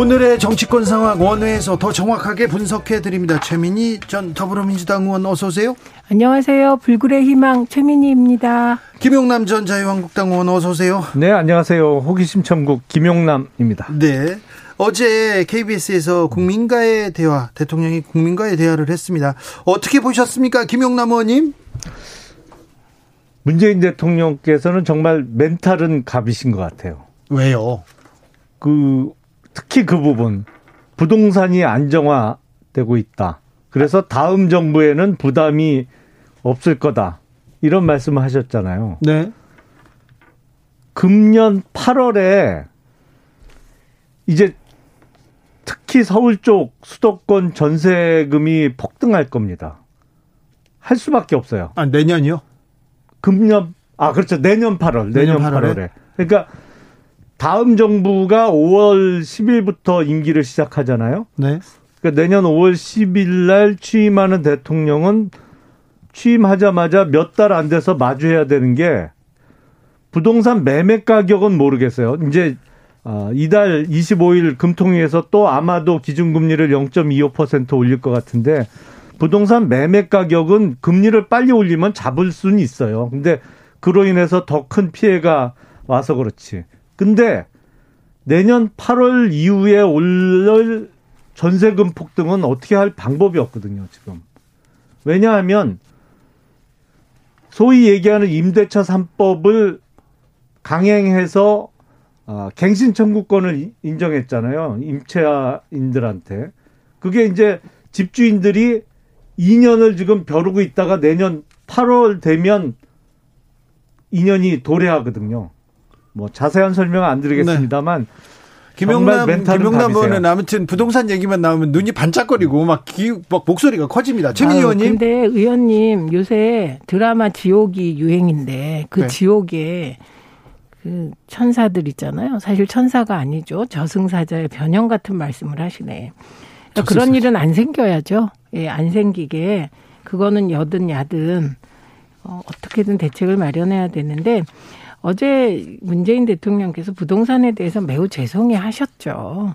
오늘의 정치권 상황 원회에서 더 정확하게 분석해 드립니다. 최민희 전 더불어민주당 의원 어서 오세요. 안녕하세요. 불굴의 희망 최민희입니다. 김용남 전 자유한국당 의원 어서 오세요. 네, 안녕하세요. 호기심 천국 김용남입니다. 네. 어제 KBS에서 국민과의 대화, 대통령이 국민과의 대화를 했습니다. 어떻게 보셨습니까, 김용남 의원님? 문재인 대통령께서는 정말 멘탈은 갑이신 것 같아요. 왜요? 그 특히 그 부분 부동산이 안정화되고 있다. 그래서 다음 정부에는 부담이 없을 거다. 이런 말씀을 하셨잖아요. 네. 금년 8월에 이제 특히 서울 쪽 수도권 전세금이 폭등할 겁니다. 할 수밖에 없어요. 아, 내년이요? 금년, 아, 그렇죠. 내년 8월, 내년, 내년 8월에. 8월에. 그러니까 다음 정부가 5월 10일부터 임기를 시작하잖아요. 네. 그러니까 내년 5월 10일 날 취임하는 대통령은 취임하자마자 몇 달 안 돼서 마주해야 되는 게 부동산 매매 가격은 모르겠어요. 이제 아, 이달 25일 금통위에서 또 아마도 기준금리를 0.25% 올릴 것 같은데 부동산 매매 가격은 금리를 빨리 올리면 잡을 수는 있어요. 근데 그로 인해서 더 큰 피해가 와서 그렇지. 근데 내년 8월 이후에 올릴 전세금 폭등은 어떻게 할 방법이 없거든요, 지금. 왜냐하면 소위 얘기하는 임대차 3법을 강행해서 아, 갱신 청구권을 인정했잖아요. 임차인들한테. 그게 이제 집주인들이 2년을 지금 벼르고 있다가 내년 8월 되면 2년이 도래하거든요. 뭐 자세한 설명은 안 드리겠습니다만 네. 김용남 김용남 의원은 아무튼 부동산 얘기만 나오면 눈이 반짝거리고 막, 기, 막 목소리가 커집니다. 최민희 의원님. 근데 의원님 요새 드라마 지옥이 유행인데 그 네. 지옥에 그 천사들 있잖아요. 사실 천사가 아니죠. 저승사자의 변형 같은 말씀을 하시네. 그러니까 그런 일은 안 생겨야죠. 예, 안 생기게 그거는 여든 야든 어, 어떻게든 대책을 마련해야 되는데 어제 문재인 대통령께서 부동산에 대해서 매우 죄송해 하셨죠.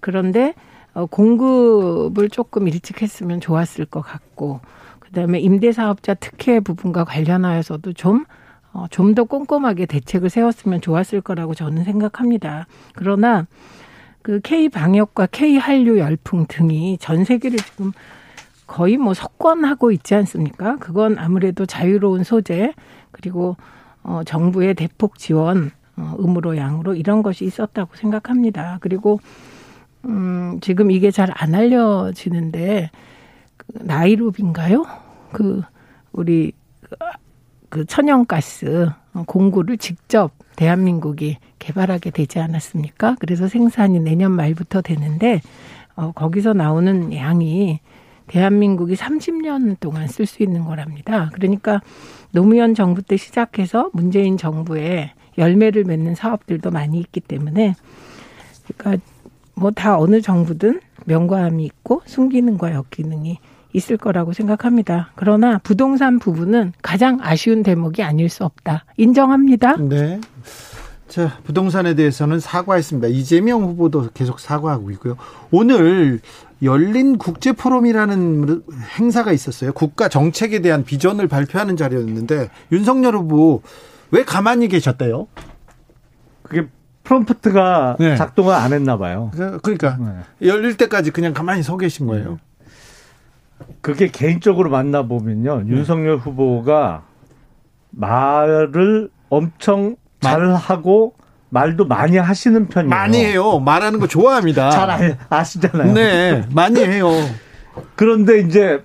그런데 어, 공급을 조금 일찍 했으면 좋았을 것 같고 그 다음에 임대사업자 특혜 부분과 관련하여서도 좀 어, 좀더 꼼꼼하게 대책을 세웠으면 좋았을 거라고 저는 생각합니다. 그러나 그 K 방역과 K 한류 열풍 등이 전 세계를 지금 거의 뭐 석권하고 있지 않습니까? 그건 아무래도 자유로운 소재 그리고 어 정부의 대폭 지원 어 음으로 양으로 이런 것이 있었다고 생각합니다. 그리고 음 지금 이게 잘 안 알려지는데 그 나이로비인가요? 그 우리 그 천연가스 공구를 직접 대한민국이 개발하게 되지 않았습니까? 그래서 생산이 내년 말부터 되는데 어, 거기서 나오는 양이 대한민국이 30년 동안 쓸 수 있는 거랍니다. 그러니까 노무현 정부 때 시작해서 문재인 정부에 열매를 맺는 사업들도 많이 있기 때문에 그러니까 뭐 다 어느 정부든 명과함이 있고 순기능과 역기능이 있을 거라고 생각합니다. 그러나 부동산 부분은 가장 아쉬운 대목이 아닐 수 없다. 인정합니다. 네. 자, 부동산에 대해서는 사과했습니다. 이재명 후보도 계속 사과하고 있고요. 오늘 열린 국제 포럼이라는 행사가 있었어요. 국가 정책에 대한 비전을 발표하는 자리였는데 윤석열 후보 왜 가만히 계셨대요? 그게 프롬프트가 네. 작동을 안 했나 봐요. 그러니까 네. 열릴 때까지 그냥 가만히 서 계신 거예요. 그게 개인적으로 만나 보면요. 네. 윤석열 후보가 말을 엄청 잘 하고 말도 많이 하시는 편이에요. 많이 해요. 말하는 거 좋아합니다. 잘 아시잖아요. 네, 많이 해요. 그런데 이제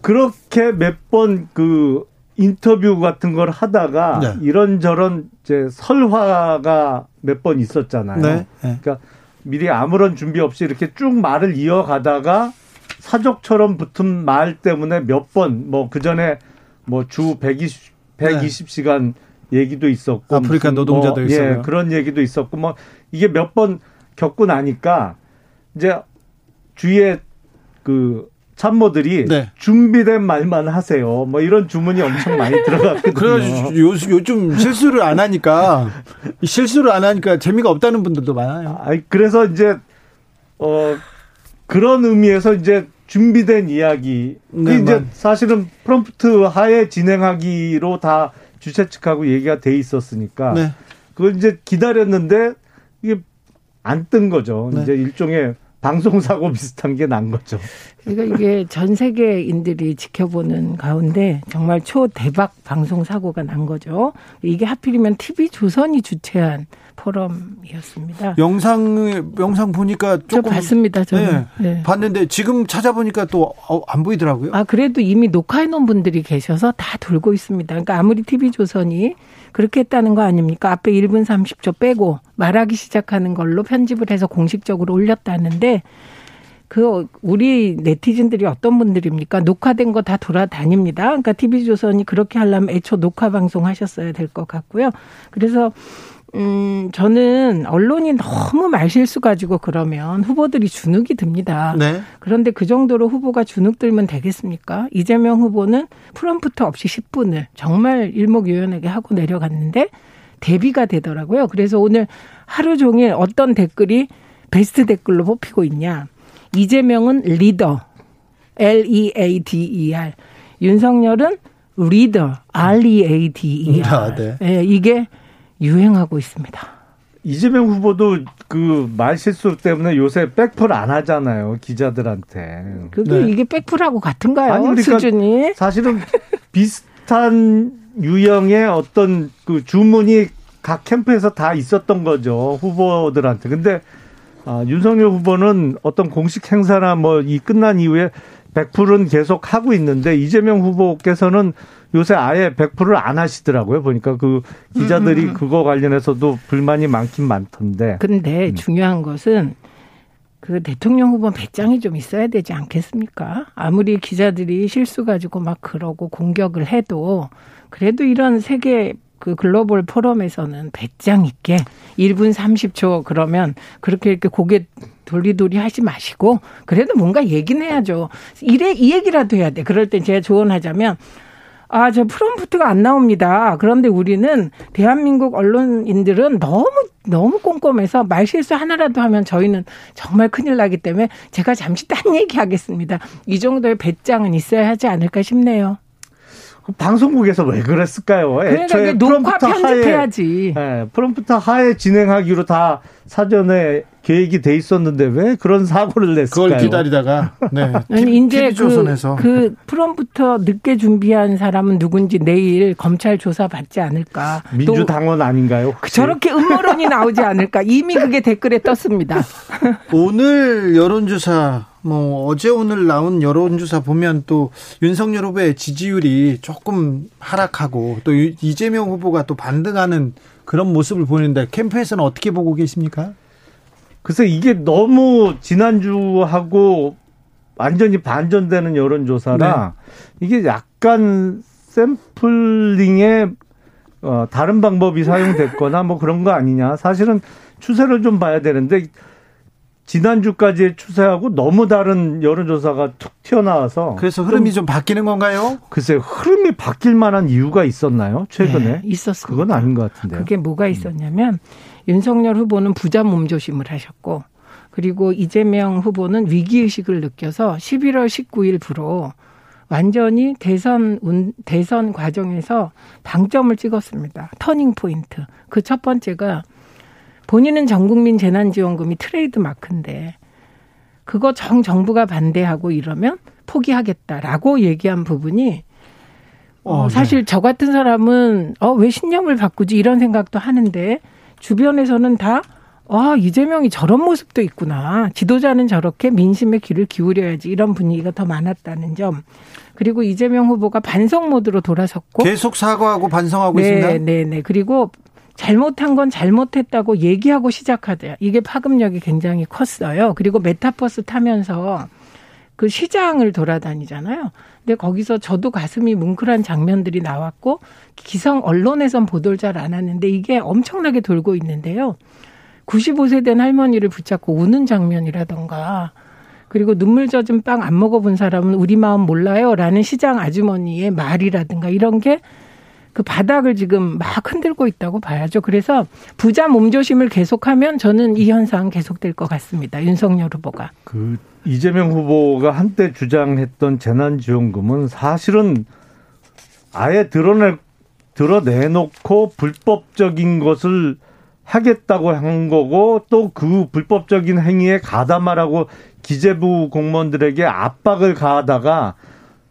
그렇게 몇 번 그 인터뷰 같은 걸 하다가 네. 이런저런 이제 설화가 몇 번 있었잖아요. 네. 네. 그러니까 미리 아무런 준비 없이 이렇게 쭉 말을 이어가다가 사족처럼 붙은 말 때문에 몇 번 뭐 그 전에 뭐 주 120, 120시간 네. 얘기도 있었고 아프리카 노동자도 뭐, 있어요. 예, 그런 얘기도 있었고 뭐 이게 몇 번 겪고 나니까 이제 주위에 그 참모들이 네. 준비된 말만 하세요. 뭐 이런 주문이 엄청 많이 들어갔거든요. 그래가지고 요, 요즘 실수를 안 하니까 실수를 안 하니까 재미가 없다는 분들도 많아요. 아, 그래서 이제 어 그런 의미에서 이제 준비된 이야기. 네, 그 이제 사실은 프롬프트 하에 진행하기로 다 주최 측하고 얘기가 돼 있었으니까 네. 그걸 이제 기다렸는데 이게 안 뜬 거죠. 네. 이제 일종의 방송 사고 비슷한 게 난 거죠. 그러니까 이게 전 세계인들이 지켜보는 가운데 정말 초대박 방송 사고가 난 거죠. 이게 하필이면 TV 조선이 주최한 포럼이었습니다. 영상 영상 보니까 조금 봤습니다. 저는 네, 네. 봤는데 지금 찾아보니까 또안 어, 보이더라고요. 아 그래도 이미 녹화해 놓은 분들이 계셔서 다 돌고 있습니다. 그러니까 아무리 TV 조선이 그렇게 했다는 거 아닙니까? 앞에 1분 30초 빼고 말하기 시작하는 걸로 편집을 해서 공식적으로 올렸다는데 그 우리 네티즌들이 어떤 분들입니까? 녹화된 거 다 돌아다닙니다. 그러니까 TV조선이 그렇게 하려면 애초 녹화 방송 하셨어야 될 것 같고요. 그래서 음, 저는 언론이 너무 말실수 가지고 그러면 후보들이 주눅이 듭니다. 네. 그런데 그 정도로 후보가 주눅 들면 되겠습니까? 이재명 후보는 프롬프트 없이 10분을 정말 일목요연하게 하고 내려갔는데 대비가 되더라고요. 그래서 오늘 하루 종일 어떤 댓글이 베스트 댓글로 뽑히고 있냐. 이재명은 리더. L-E-A-D-E-R. 윤석열은 reader. R-E-A-D-E-R. 아, 네. 네, 이게 유행하고 있습니다. 이재명 후보도 그 말실수 때문에 요새 백블 안 하잖아요 기자들한테. 그게 네. 이게 백풀하고 같은가요? 아니, 그러니까 수준이? 사실은 비슷한 유형의 어떤 그 주문이 각 캠프에서 다 있었던 거죠 후보들한테. 근데 아, 윤석열 후보는 어떤 공식 행사나 뭐 이 끝난 이후에 백풀은 계속 하고 있는데 이재명 후보께서는 요새 아예 100%를 안 하시더라고요. 보니까 그 기자들이 음, 음, 음. 그거 관련해서도 불만이 많긴 많던데. 근데 음. 중요한 것은 그 대통령 후보 배짱이 좀 있어야 되지 않겠습니까? 아무리 기자들이 실수 가지고 막 그러고 공격을 해도 그래도 이런 세계 그 글로벌 포럼에서는 배짱 있게 1분 30초 그러면 그렇게 이렇게 고개 돌리돌리 하지 마시고 그래도 뭔가 얘기는 해야죠. 이래 이 얘기라도 해야 돼. 그럴 때 제가 조언하자면 아, 저 프롬프트가 안 나옵니다. 그런데 우리는 대한민국 언론인들은 너무 너무 꼼꼼해서 말실수 하나라도 하면 저희는 정말 큰일 나기 때문에 제가 잠시 딴 얘기 하겠습니다. 이 정도의 배짱은 있어야 하지 않을까 싶네요. 방송국에서 왜 그랬을까요? 그러니까 녹화 편집해야지. 하에, 네, 프롬프트 하에 진행하기로 다 사전에 계획이 돼 있었는데 왜 그런 사고를 냈을까요? 그걸 기다리다가 네. 아니, 이제 그, 그 프롬부터 늦게 준비한 사람은 누군지 내일 검찰 조사 받지 않을까? 민주당원 아닌가요? 혹시? 저렇게 음모론이 나오지 않을까? 이미 그게 댓글에 떴습니다. 오늘 여론조사 뭐 어제 오늘 나온 여론조사 보면 또 윤석열 후보의 지지율이 조금 하락하고 또 이재명 후보가 또 반등하는 그런 모습을 보이는데 캠프에서는 어떻게 보고 계십니까? 글쎄 이게 너무 지난주하고 완전히 반전되는 여론조사라 네. 이게 약간 샘플링에 어, 다른 방법이 사용됐거나 뭐 그런 거 아니냐. 사실은 추세를 좀 봐야 되는데 지난주까지의 추세하고 너무 다른 여론조사가 툭 튀어나와서 그래서 흐름이 좀, 좀 바뀌는 건가요? 글쎄 흐름이 바뀔 만한 이유가 있었나요? 최근에 네, 있었어요. 그건 아닌 것 같은데요. 그게 뭐가 있었냐면 음. 윤석열 후보는 부자 몸조심을 하셨고 그리고 이재명 후보는 위기의식을 느껴서 11월 19일부로 완전히 대선 운, 대선 과정에서 방점을 찍었습니다. 터닝 포인트. 그 첫 번째가 본인은 전국민 재난지원금이 트레이드 마크인데 그거 정 정부가 반대하고 이러면 포기하겠다라고 얘기한 부분이 어, 어 사실 네. 저 같은 사람은 어 왜 신념을 바꾸지 이런 생각도 하는데 주변에서는 다 아, 이재명이 저런 모습도 있구나. 지도자는 저렇게 민심에 귀를 기울여야지. 이런 분위기가 더 많았다는 점. 그리고 이재명 후보가 반성 모드로 돌아섰고 계속 사과하고 반성하고 네, 있습니다. 네, 네. 그리고 잘못한 건 잘못했다고 얘기하고 시작하자. 이게 파급력이 굉장히 컸어요. 그리고 메타버스 타면서 그 시장을 돌아다니잖아요. 근데 거기서 저도 가슴이 뭉클한 장면들이 나왔고 기성 언론에선 보도를 잘 안 하는데 이게 엄청나게 돌고 있는데요. 95세 된 할머니를 붙잡고 우는 장면이라던가 그리고 눈물 젖은 빵 안 먹어본 사람은 우리 마음 몰라요. 라는 시장 아주머니의 말이라든가 이런 게 그 바닥을 지금 막 흔들고 있다고 봐야죠. 그래서 부자 몸조심을 계속하면 저는 이 현상 계속될 것 같습니다. 윤석열 후보가. 그 이재명 후보가 한때 주장했던 재난지원금은 사실은 아예 드러낼 드러내놓고 불법적인 것을 하겠다고 한 거고 또 그 불법적인 행위에 가담하라고 기재부 공무원들에게 압박을 가하다가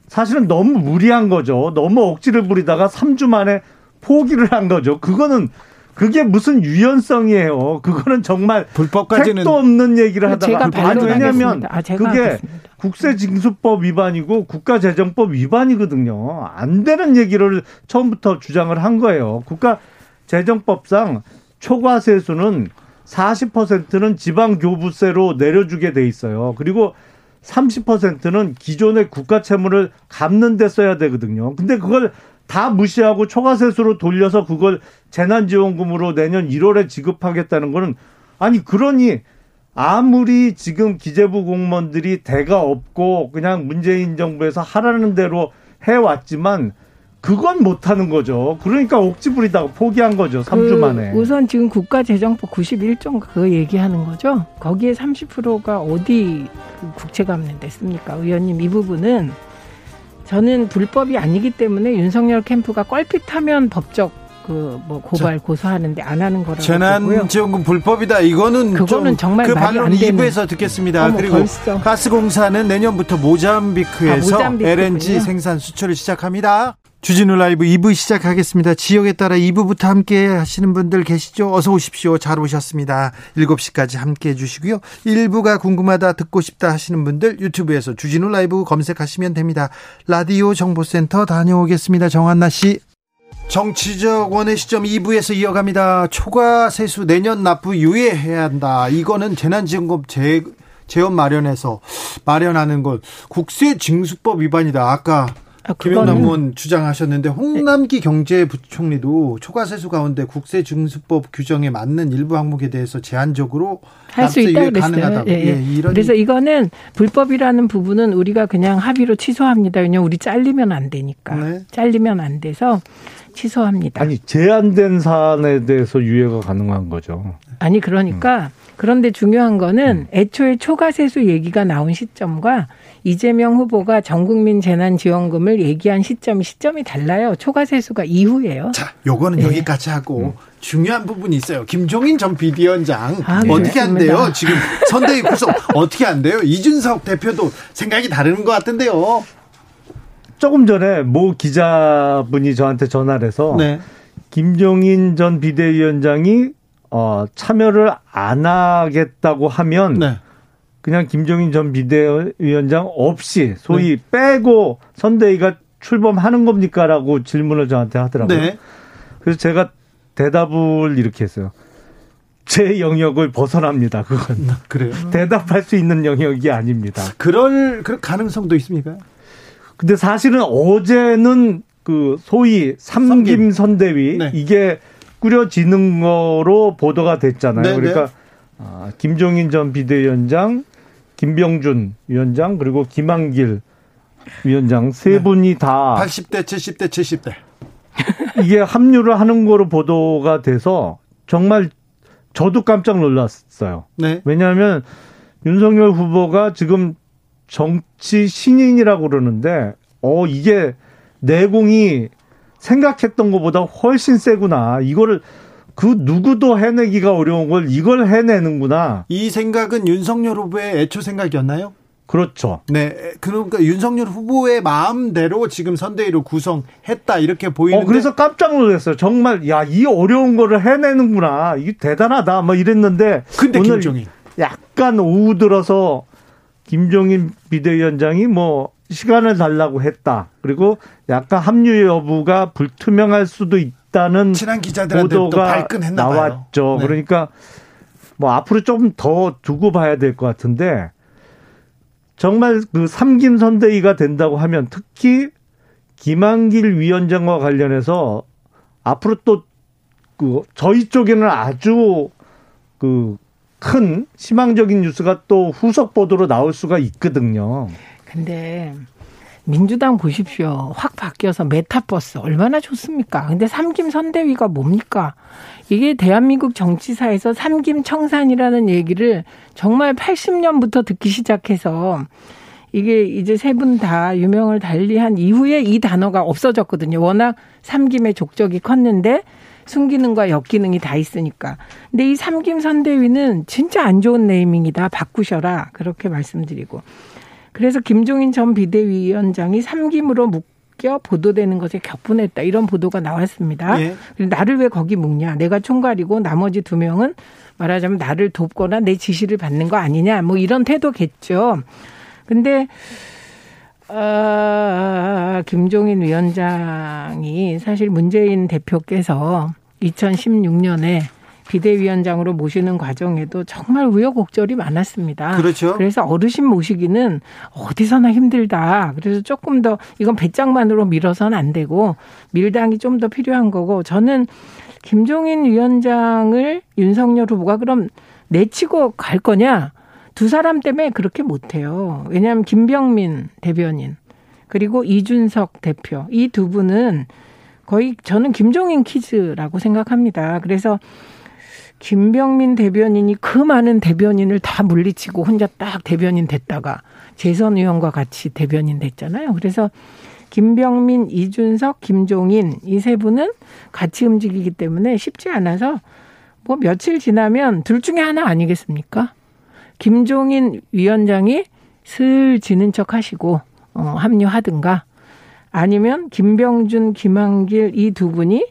사실은 너무 무리한 거죠. 너무 억지를 부리다가 3주 만에 포기를 한 거죠. 그거는 그게 무슨 유연성이에요. 그거는 정말 불법까지는 택도 없는 얘기를 하다가 제가 아니 왜냐하면 아, 제가 그게 하겠습니다. 국세징수법 위반이고 국가재정법 위반이거든요. 안 되는 얘기를 처음부터 주장을 한 거예요. 국가재정법상 초과 세수는 40%는 지방교부세로 내려주게 돼 있어요. 그리고 30%는 기존의 국가 채무를 갚는 데 써야 되거든요. 근데 그걸 다 무시하고 초과세수로 돌려서 그걸 재난지원금으로 내년 1월에 지급하겠다는 거는 아니 그러니 아무리 지금 기재부 공무원들이 대가 없고 그냥 문재인 정부에서 하라는 대로 해왔지만 그건 못하는 거죠. 그러니까 옥지 부리다가 포기한 거죠. 3주 그 만에. 우선 지금 국가재정법 91조인가 그거 얘기하는 거죠. 거기에 30%가 어디 그 국채 갚는 데 씁니까? 의원님 이 부분은 저는 불법이 아니기 때문에 윤석열 캠프가 껄핏하면 법적 그뭐 고발 고소하는데 안 하는 거라고. 재난지원금 불법이다. 이거는 그거는 좀 정말 그 말이 반론 안 되는. 2부에서 듣겠습니다. 어머, 그리고 벌써. 가스공사는 내년부터 모잠비크에서 아. LNG 생산 수출을 시작합니다. 주진우 라이브 2부 시작하겠습니다. 지역에 따라 2부부터 함께 하시는 분들 계시죠? 어서 오십시오. 잘 오셨습니다. 7시까지 함께 해주시고요. 1부가 궁금하다 듣고 싶다 하시는 분들 유튜브에서 주진우 라이브 검색하시면 됩니다. 라디오 정보센터 다녀오겠습니다. 정한나 씨. 정치적 원의 시점 2부에서 이어갑니다. 초과 세수 내년 납부 유예해야 한다. 이거는 재난지원금 재, 재원 마련해서 마련하는 것 국세 징수법 위반이다. 아까 아, 김영남 의원 주장하셨는데 홍남기 경제부총리도 초과세수 가운데 국세징수법 규정에 맞는 일부 항목에 대해서 제한적으로 할수 납세 있다 유예 그랬어요. 가능하다고. 예, 예. 예, 이런 그래서 이거는 불법이라는 부분은 우리가 그냥 합의로 취소합니다. 왜냐면 우리 잘리면 안 되니까. 네. 잘리면 안 돼서 취소합니다. 아니 제한된 사안에 대해서 유예가 가능한 거죠. 아니 그러니까 그런데 중요한 거는 애초에 초과세수 얘기가 나온 시점과 이재명 후보가 전국민 재난지원금을 얘기한 시점이 시점이 달라요. 초과세수가 이후예요. 자, 요거는 예. 여기까지 하고 중요한 부분이 있어요. 김종인 전 비대위원장 아, 어떻게 안 돼요? 그렇습니다. 지금 선대위 구성 어떻게 안 돼요? 이준석 대표도 생각이 다른 것 같은데요. 조금 전에 모 기자분이 저한테 전화를 해서 네. 김종인 전 비대위원장이 어, 참여를 안 하겠다고 하면 네. 그냥 김종인 전 비대위원장 없이 소위 빼고 선대위가 출범하는 겁니까라고 질문을 저한테 하더라고요. 네. 그래서 제가 대답을 이렇게 했어요. 제 영역을 벗어납니다. 그건 그래요. 대답할 수 있는 영역이 아닙니다. 그럴 그럴 가능성도 있습니까? 근데 사실은 어제는 그 소위 삼김. 삼김 선대위 네. 이게 꾸려지는 거로 보도가 됐잖아요. 네, 그러니까 네. 아, 김종인 전 비대위원장, 김병준 위원장 그리고 김한길 위원장 세 네. 분이 다 80대, 70대, 70대. 이게 합류를 하는 거로 보도가 돼서 정말 저도 깜짝 놀랐어요. 네. 왜냐하면 윤석열 후보가 지금 정치 신인이라고 그러는데 어 이게 내공이 생각했던 것보다 훨씬 세구나. 이거를 그 누구도 해내기가 어려운 걸 이걸 해내는구나. 이 생각은 윤석열 후보의 애초 생각이었나요? 그렇죠. 네. 그러니까 윤석열 후보의 마음대로 지금 선대위를 구성했다 이렇게 보이는데. 어, 그래서 깜짝 놀랐어요. 정말 야, 이 어려운 거를 해내는구나. 이게 대단하다. 뭐 이랬는데 근데 오늘 김종인 약간 오후 들어서 김종인 비대위원장이 뭐 시간을 달라고 했다. 그리고 약간 합류 여부가 불투명할 수도 있다는 친한 기자들한테 또 보도가. 나왔죠. 네. 그러니까 뭐 앞으로 좀더 두고 봐야 될 것 같은데 정말 그 삼김 선대위가 된다고 하면 특히 김한길 위원장과 관련해서 앞으로 또 그 저희 쪽에는 아주 그 큰 희망적인 뉴스가 또 후속 보도로 나올 수가 있거든요. 근데 민주당 보십시오. 확 바뀌어서 메타버스 얼마나 좋습니까? 근데 삼김 선대위가 뭡니까? 이게 대한민국 정치사에서 삼김 청산이라는 얘기를 정말 80년부터 듣기 시작해서 이게 이제 세 분 다 유명을 달리한 이후에 이 단어가 없어졌거든요. 워낙 삼김의 족적이 컸는데 순기능과 역기능이 다 있으니까. 근데 이 삼김 선대위는 진짜 안 좋은 네이밍이다. 바꾸셔라. 그렇게 말씀드리고. 그래서 김종인 전 비대위원장이 삼김으로 묶여 보도되는 것에 격분했다. 이런 보도가 나왔습니다. 예. 나를 왜 거기 묶냐. 내가 총괄이고 나머지 두 명은 말하자면 나를 돕거나 내 지시를 받는 거 아니냐. 뭐 이런 태도겠죠. 근데 어, 김종인 위원장이 사실 문재인 대표께서 2016년에 비대위원장으로 모시는 과정에도 정말 우여곡절이 많았습니다. 그렇죠. 그래서 어르신 모시기는 어디서나 힘들다. 그래서 조금 더 이건 배짱만으로 밀어서는 안 되고 밀당이 좀 더 필요한 거고 저는 김종인 위원장을 윤석열 후보가 그럼 내치고 갈 거냐? 두 사람 때문에 그렇게 못해요. 왜냐하면 김병민 대변인 그리고 이준석 대표 이 두 분은 거의 저는 김종인 키즈라고 생각합니다. 그래서 김병민 대변인이 그 많은 대변인을 다 물리치고 혼자 딱 대변인 됐다가 재선 의원과 같이 대변인 됐잖아요. 그래서 김병민, 이준석, 김종인 이 세 분은 같이 움직이기 때문에 쉽지 않아서 뭐 며칠 지나면 둘 중에 하나 아니겠습니까? 김종인 위원장이 슬 지는 척 하시고 어, 합류하든가 아니면 김병준, 김한길 이 두 분이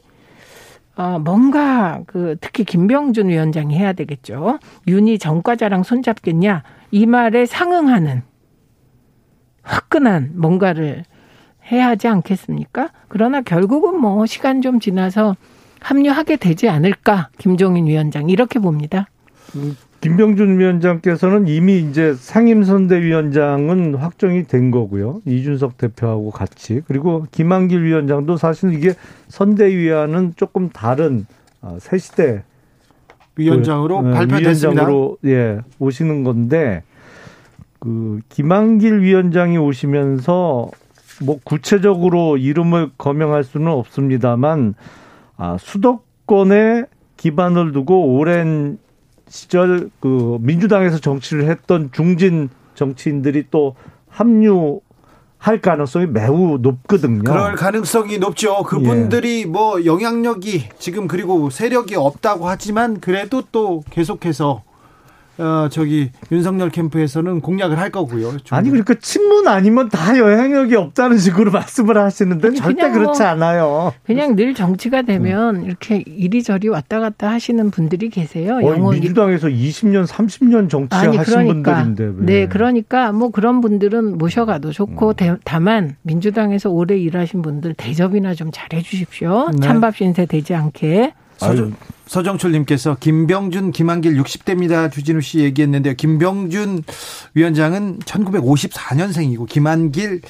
어, 뭔가 그 특히 김병준 위원장이 해야 되겠죠. 윤희 전과자랑 손잡겠냐 이 말에 상응하는 화끈한 뭔가를 해야 하지 않겠습니까? 그러나 결국은 뭐 시간 좀 지나서 합류하게 되지 않을까 김종인 위원장 이렇게 봅니다. 김병준 위원장께서는 이미 이제 상임선대위원장은 확정이 된 거고요. 이준석 대표하고 같이. 그리고 김한길 위원장도 사실 이게 선대위와는 조금 다른 어, 새 시대 위원장으로 그, 어, 발표됐습니다. 위원장으로 예, 오시는 건데 그 김한길 위원장이 오시면서 뭐 구체적으로 이름을 거명할 수는 없습니다만 아, 수도권에 기반을 두고 오랜 시절 그 민주당에서 정치를 했던 중진 정치인들이 또 합류 할 가능성이 매우 높거든요. 그럴 가능성이 높죠. 그분들이 뭐 영향력이 지금 그리고 세력이 없다고 하지만 그래도 또 계속해서 어 저기 윤석열 캠프에서는 공략을 할 거고요. 좀. 아니 그러니까 친문 아니면 다 영향력이 없다는 식으로 말씀을 하시는데 절대 그냥 뭐 그렇지 않아요. 그냥 늘 정치가 되면 이렇게 이리저리 왔다 갔다 하시는 분들이 계세요. 거의 영혼이. 민주당에서 20년, 30년 정치 아니 하신 그러니까 분들인데 왜. 네 그러니까 뭐 그런 분들은 모셔가도 좋고 음. 대- 다만 민주당에서 오래 일하신 분들 대접이나 좀 잘해 주십시오. 네. 찬밥 신세 되지 않게. 서정, 서정철님께서 김병준, 김한길 60대입니다. 주진우 씨 얘기했는데요. 김병준 위원장은 1954년생이고 김한길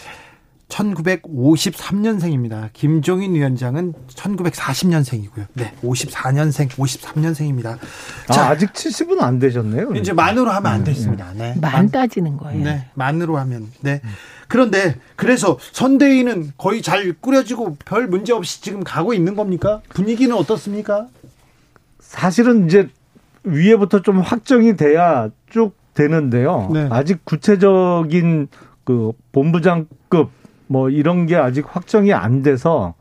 1953년생입니다. 김종인 위원장은 1940년생이고요. 네, 54년생, 53년생입니다. 아, 자, 아 직 70은 안 되셨네요. 이제 만으로 하면 안 됐습니다. 네. 만 따지는 거예요. 네, 만으로 하면. 네. 그런데 그래서 선대위는 거의 잘 꾸려지고 별 문제 없이 지금 가고 있는 겁니까? 분위기는 어떻습니까? 사실은 이제 위에부터 좀 확정이 돼야 쭉 되는데요. 네. 아직 구체적인 그 본부장급 뭐 이런 게 아직 확정이 안 돼서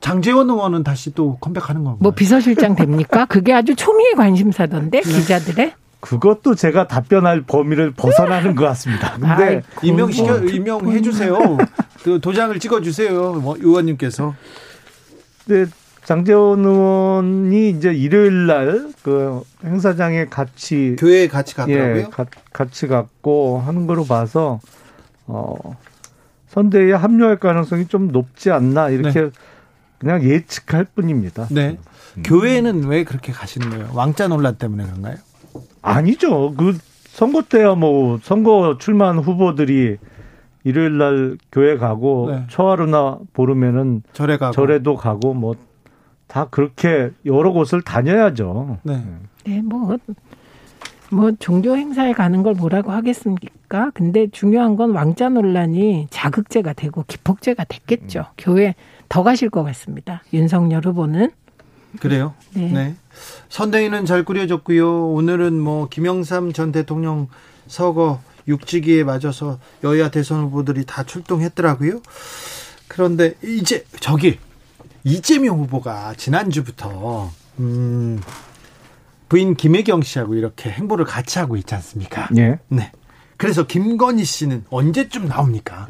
장재원 의원은 다시 또 컴백하는 건가요? 뭐 비서실장 됩니까? 그게 아주 초미의 관심사던데 기자들의. 그것도 제가 답변할 범위를 벗어나는 것 같습니다. 근데 임명시켜 임명해 주세요. 그 도장을 찍어 주세요. 뭐 의원님께서. 네, 장재원 의원이 이제 일요일 날 그 행사장에 같이 교회에 같이 갔더라고요. 예, 가, 같이 갔고 하는 거로 봐서 어 선대에 합류할 가능성이 좀 높지 않나 이렇게 네. 그냥 예측할 뿐입니다. 네. 음. 교회는 왜 그렇게 가시는 거예요? 왕자 논란 때문에 그런가요? 아니죠. 그 선거 때야 뭐 선거 출마한 후보들이 일요일 날 교회 가고 네. 초하루나 보름에는 절에 가고 절에도 가고 뭐 다 그렇게 여러 곳을 다녀야죠. 네. 네, 뭐, 뭐, 종교 행사에 가는 걸 뭐라고 하겠습니까? 근데 중요한 건 왕자 논란이 자극제가 되고 기폭제가 됐겠죠. 음. 교회 더 가실 것 같습니다. 윤석열 후보는. 그래요? 네. 네. 선대위는 잘 꾸려졌고요. 오늘은 뭐 김영삼 전 대통령 서거 육지기에 맞아서 여야 대선 후보들이 다 출동했더라고요. 그런데 이제 저기 이재명 후보가 지난주부터 음 부인 김혜경 씨하고 이렇게 행보를 같이 하고 있지 않습니까? 예. 네. 그래서 김건희 씨는 언제쯤 나옵니까?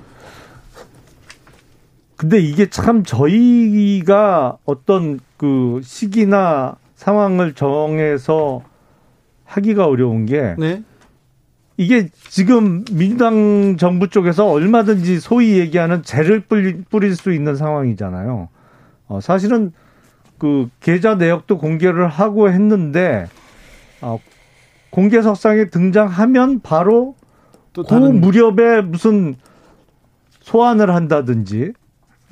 근데 이게 참 저희가 어떤 그 시기나 상황을 정해서 하기가 어려운 게 네. 이게 지금 민주당 정부 쪽에서 얼마든지 소위 얘기하는 죄를 뿌릴 수 있는 상황이잖아요. 어, 사실은 그 계좌 내역도 공개를 하고 했는데 어, 공개석상에 등장하면 바로 또그 무렵에 무슨 소환을 한다든지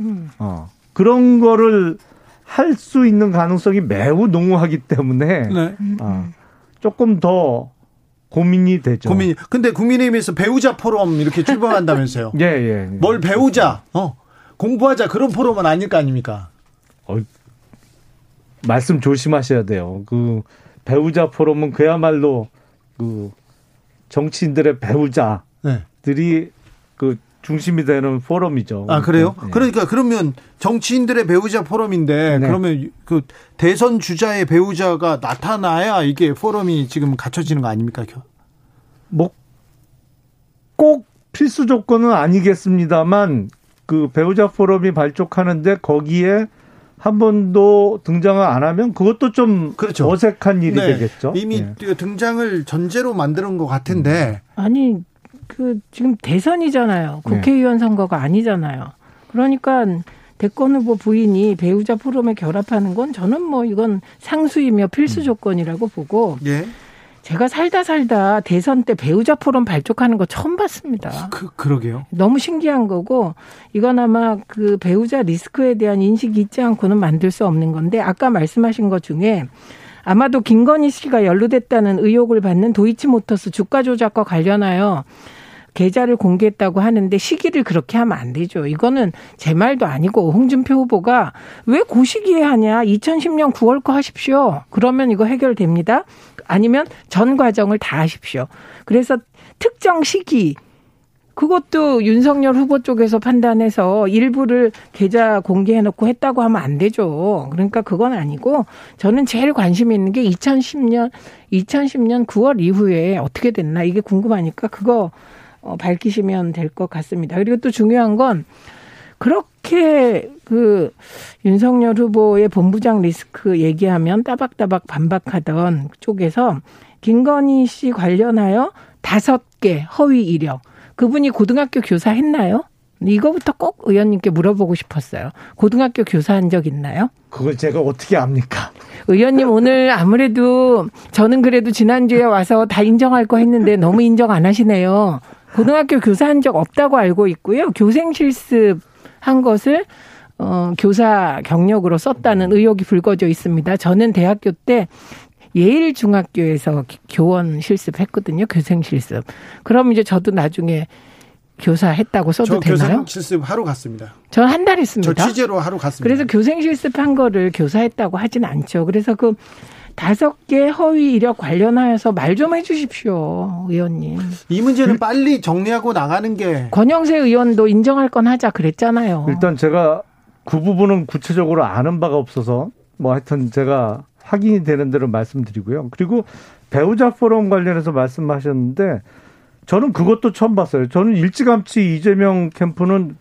음. 어, 그런 거를 할 수 있는 가능성이 매우 농후하기 때문에 네. 어, 조금 더 고민이 되죠. 고민이. 근데 국민의힘에서 배우자 포럼 이렇게 출범한다면서요? 예, 예, 예. 뭘 배우자, 어, 공부하자 그런 포럼은 아닐 거 아닙니까? 어, 말씀 조심하셔야 돼요. 그 배우자 포럼은 그야말로 그 정치인들의 배우자들이 네. 그 중심이 되는 포럼이죠. 아 그래요? 네. 그러니까 그러면 정치인들의 배우자 포럼인데 네. 그러면 그 대선 주자의 배우자가 나타나야 이게 포럼이 지금 갖춰지는 거 아닙니까? 뭐 꼭 필수 조건은 아니겠습니다만 그 배우자 포럼이 발족하는데 거기에 한 번도 등장을 안 하면 그것도 좀 그렇죠. 어색한 일이 네. 되겠죠. 이미 네. 등장을 전제로 만드는 것 같은데 아니 그 지금 대선이잖아요. 네. 국회의원 선거가 아니잖아요. 그러니까 대권 후보 부인이 배우자 포럼에 결합하는 건 저는 뭐 이건 상수이며 필수 음. 조건이라고 보고 예. 제가 살다 살다 대선 때 배우자 포럼 발족하는 거 처음 봤습니다. 그, 그러게요. 너무 신기한 거고 이건 아마 그 배우자 리스크에 대한 인식이 있지 않고는 만들 수 없는 건데 아까 말씀하신 것 중에 아마도 김건희 씨가 연루됐다는 의혹을 받는 도이치모터스 주가 조작과 관련하여 계좌를 공개했다고 하는데 시기를 그렇게 하면 안 되죠. 이거는 제 말도 아니고 홍준표 후보가 왜 그 시기에 하냐? 2010년 9월 거 하십시오. 그러면 이거 해결됩니다. 아니면 전 과정을 다 하십시오. 그래서 특정 시기 그것도 윤석열 후보 쪽에서 판단해서 일부를 계좌 공개해놓고 했다고 하면 안 되죠. 그러니까 그건 아니고 저는 제일 관심 있는 게 2010년 2010년 9월 이후에 어떻게 됐나 이게 궁금하니까 그거 어, 밝히시면 될 것 같습니다. 그리고 또 중요한 건 그렇게 그 윤석열 후보의 본부장 리스크 얘기하면 따박따박 반박하던 쪽에서 김건희 씨 관련하여 다섯 개 허위 이력 그분이 고등학교 교사 했나요? 이거부터 꼭 의원님께 물어보고 싶었어요. 고등학교 교사한 적 있나요? 그걸 제가 어떻게 압니까? 의원님 오늘 아무래도 저는 그래도 지난주에 와서 다 인정할 거 했는데 너무 인정 안 하시네요. 고등학교 교사한 적 없다고 알고 있고요. 교생 실습 한 것을 어, 교사 경력으로 썼다는 의혹이 불거져 있습니다. 저는 대학교 때 예일 중학교에서 교원 실습했거든요. 교생 실습. 그럼 이제 저도 나중에 교사 했다고 써도 되나요? 교생 실습 하러 갔습니다. 저 한 달 했습니다. 저 취재로 하러 갔습니다. 그래서 교생 실습한 거를 교사했다고 하진 않죠. 그래서 그 다섯 개 허위 이력 관련하여서 말 좀 해주십시오, 의원님. 이 문제는 빨리 정리하고 나가는 게 권영세 의원도 인정할 건 하자 그랬잖아요. 일단 제가 그 부분은 구체적으로 아는 바가 없어서 뭐 하여튼 제가 확인이 되는 대로 말씀드리고요. 그리고 배우자 포럼 관련해서 말씀하셨는데 저는 그것도 처음 봤어요. 저는 일찌감치 이재명 캠프는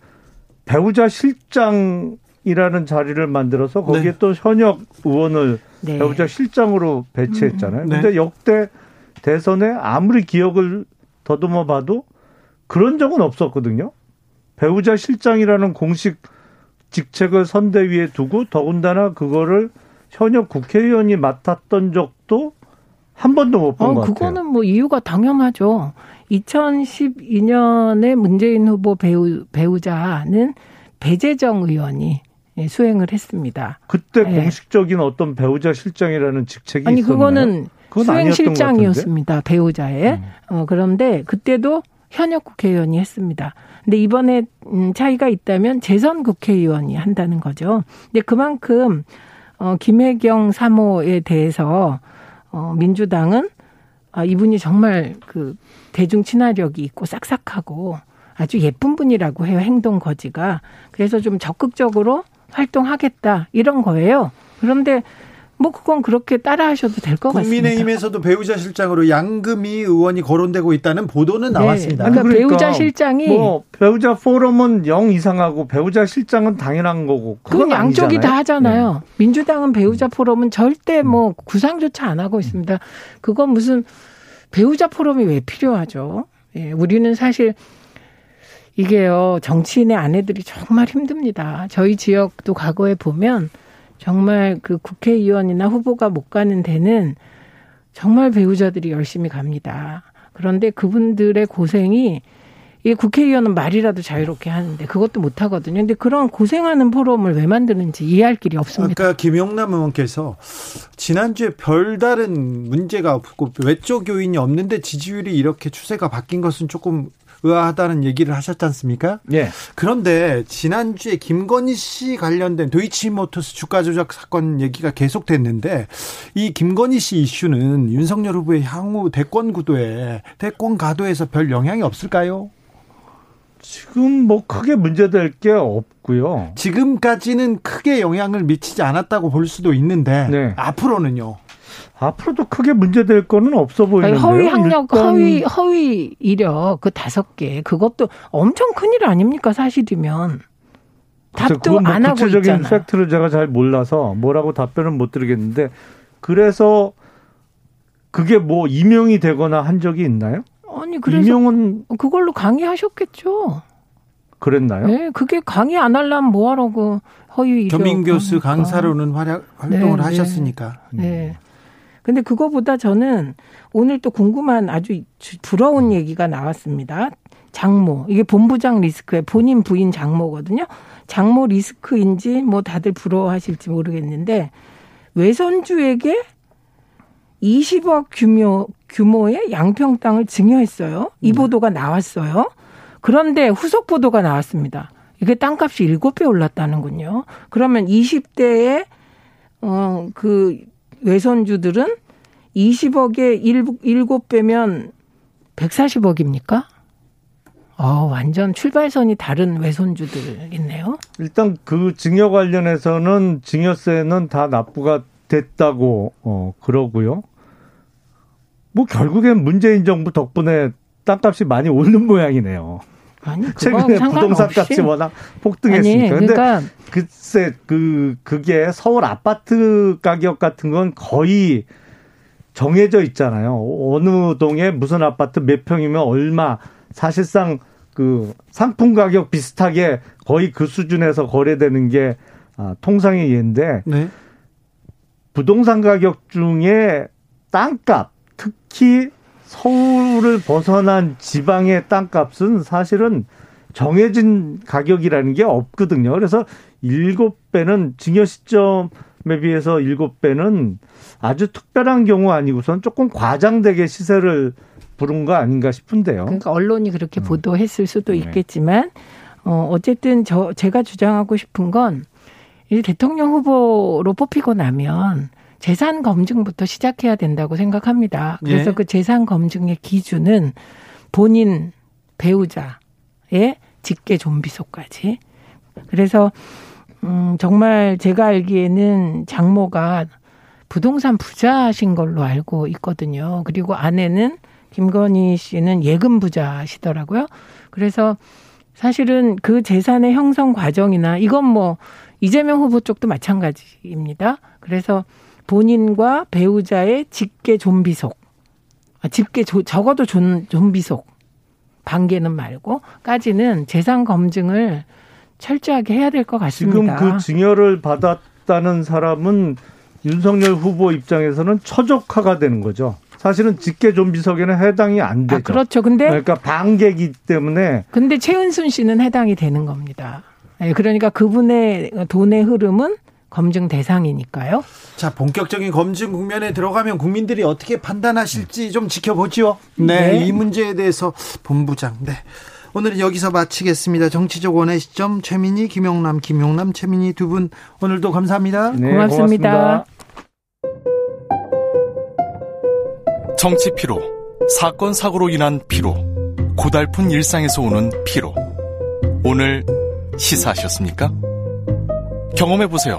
배우자 실장이라는 자리를 만들어서 거기에 네. 또 현역 의원을 네. 배우자 실장으로 배치했잖아요. 음. 네. 근데 역대 대선에 아무리 기억을 더듬어 봐도 그런 적은 없었거든요. 배우자 실장이라는 공식 직책을 선대위에 두고 더군다나 그거를 현역 국회의원이 맡았던 적도 한 번도 못 본것 어, 같아요. 그거는 뭐 이유가 당연하죠. 2012년에 문재인 후보 배우, 배우자는 배재정 의원이 수행을 했습니다. 그때 네. 공식적인 어떤 배우자 실장이라는 직책이 아니 있었나요? 그거는 수행 실장이었습니다. 배우자의. 음. 어, 그런데 그때도 현역 국회의원이 했습니다. 근데 이번에 음, 차이가 있다면 재선 국회의원이 한다는 거죠. 근데 그만큼 어 김혜경 사모에 대해서 어 민주당은 아 이분이 정말 그 대중 친화력이 있고 싹싹하고 아주 예쁜 분이라고 해요. 행동 거지가. 그래서 좀 적극적으로 활동하겠다 이런 거예요. 그런데 뭐 그건 그렇게 따라하셔도 될 것 같습니다. 국민의힘에서도 배우자 실장으로 양금희 의원이 거론되고 있다는 보도는 네. 나왔습니다. 그러니까, 그러니까, 배우자 실장이 뭐 배우자 포럼은 영 이상하고 배우자 실장은 당연한 거고 그건 양쪽이 아니잖아요. 다 하잖아요. 네. 민주당은 배우자 포럼은 절대 뭐 구상조차 안 하고 있습니다. 그건 무슨 배우자 포럼이 왜 필요하죠? 예, 우리는 사실 이게요 정치인의 아내들이 정말 힘듭니다. 저희 지역도 과거에 보면 정말 그 국회의원이나 후보가 못 가는 데는 정말 배우자들이 열심히 갑니다. 그런데 그분들의 고생이 이 국회의원은 말이라도 자유롭게 하는데 그것도 못 하거든요. 근데 그런 고생하는 포럼을 왜 만드는지 이해할 길이 없습니다. 아까 김용남 의원께서 지난주에 별다른 문제가 없고 외적 요인이 없는데 지지율이 이렇게 추세가 바뀐 것은 조금 의아하다는 얘기를 하셨지 않습니까? 예. 그런데 지난주에 김건희 씨 관련된 도이치모터스 주가 조작 사건 얘기가 계속됐는데 이 김건희 씨 이슈는 윤석열 후보의 향후 대권 구도에 대권 가도에서 별 영향이 없을까요? 지금 뭐 크게 문제될 게 없고요. 지금까지는 크게 영향을 미치지 않았다고 볼 수도 있는데 네. 앞으로는요. 앞으로도 크게 문제될 거는 없어 보이는데요. 허위 학력, 허위 허위 이력 그 다섯 개 그것도 엄청 큰일 아닙니까 사실이면. 답도 뭐안 하고 구체적인 팩트를 제가 잘 몰라서 뭐라고 답변은 못 드리겠는데 그래서 그게 뭐 임용이 되거나 한 적이 있나요? 아니 그래서 임용은 그걸로 강의하셨겠죠. 그랬나요? 네, 그게 강의 안 하려면 뭐 하라고 허위 이력. 겸임 교수 강사로는 활약, 활동을 네, 네. 하셨으니까. 네. 네. 근데 그거보다 저는 오늘 또 궁금한 아주 부러운 얘기가 나왔습니다. 장모. 이게 본부장 리스크에 본인 부인 장모거든요. 장모 리스크인지 뭐 다들 부러워하실지 모르겠는데 외손주에게 20억 규모 규모의 양평 땅을 증여했어요. 이 음. 보도가 나왔어요. 그런데 후속 보도가 나왔습니다. 이게 땅값이 7배 올랐다는군요. 그러면 20대에 어그 외손주들은 20억에 7배면 140억입니까? 어, 완전 출발선이 다른 외손주들 있네요. 일단 그 증여 관련해서는 증여세는 다 납부가 됐다고 어 그러고요. 뭐 결국엔 문재인 정부 덕분에 땅값이 많이 오르는 모양이네요. 아니, 최근에 부동산 값이 워낙 폭등했으니까. 아니, 그러니까 글쎄 그 그게 서울 아파트 가격 같은 건 거의 정해져 있잖아요. 어느 동에 무슨 아파트 몇 평이면 얼마 사실상 그 상품 가격 비슷하게 거의 그 수준에서 거래되는 게 아, 통상의 예인데 네. 부동산 가격 중에 땅값 특히 서울을 벗어난 지방의 땅값은 사실은 정해진 가격이라는 게 없거든요. 그래서 일곱 배는 증여 시점에 비해서 일곱 배는 아주 특별한 경우 아니고선 조금 과장되게 시세를 부른 거 아닌가 싶은데요. 그러니까 언론이 그렇게 음. 보도했을 수도 네. 있겠지만 어 어쨌든 저 제가 주장하고 싶은 건 이 대통령 후보로 뽑히고 나면 재산 검증부터 시작해야 된다고 생각합니다. 그래서 예. 그 재산 검증의 기준은 본인 배우자의 직계 좀비소까지. 그래서 음 정말 제가 알기에는 장모가 부동산 부자신 걸로 알고 있거든요. 그리고 아내는 김건희 씨는 예금 부자시더라고요. 그래서 사실은 그 재산의 형성 과정이나 이건 뭐 이재명 후보 쪽도 마찬가지입니다. 그래서 본인과 배우자의 직계 좀비속, 아, 직계 조, 적어도 좀, 좀비속 반개는 말고까지는 재산 검증을 철저하게 해야 될 것 같습니다. 지금 그 증여를 받았다는 사람은 윤석열 후보 입장에서는 처족화가 되는 거죠. 사실은 직계 좀비석에는 해당이 안 되죠. 아, 그렇죠. 근데 그러니까 반개기 때문에 근데 최은순 씨는 해당이 되는 겁니다. 네, 그러니까 그분의 돈의 흐름은 검증 대상이니까요. 자, 본격적인 검증 국면에 들어가면 국민들이 어떻게 판단하실지 좀 지켜보죠. 네, 네. 이 문제에 대해서 본부장. 네. 오늘은 여기서 마치겠습니다. 정치적 원의 시점 최민희, 김용남, 김용남, 최민희 두 분 오늘도 감사합니다. 네, 고맙습니다. 고맙습니다. 정치 피로, 사건 사고로 인한 피로, 고달픈 일상에서 오는 피로. 오늘 시사하셨습니까? 경험해 보세요.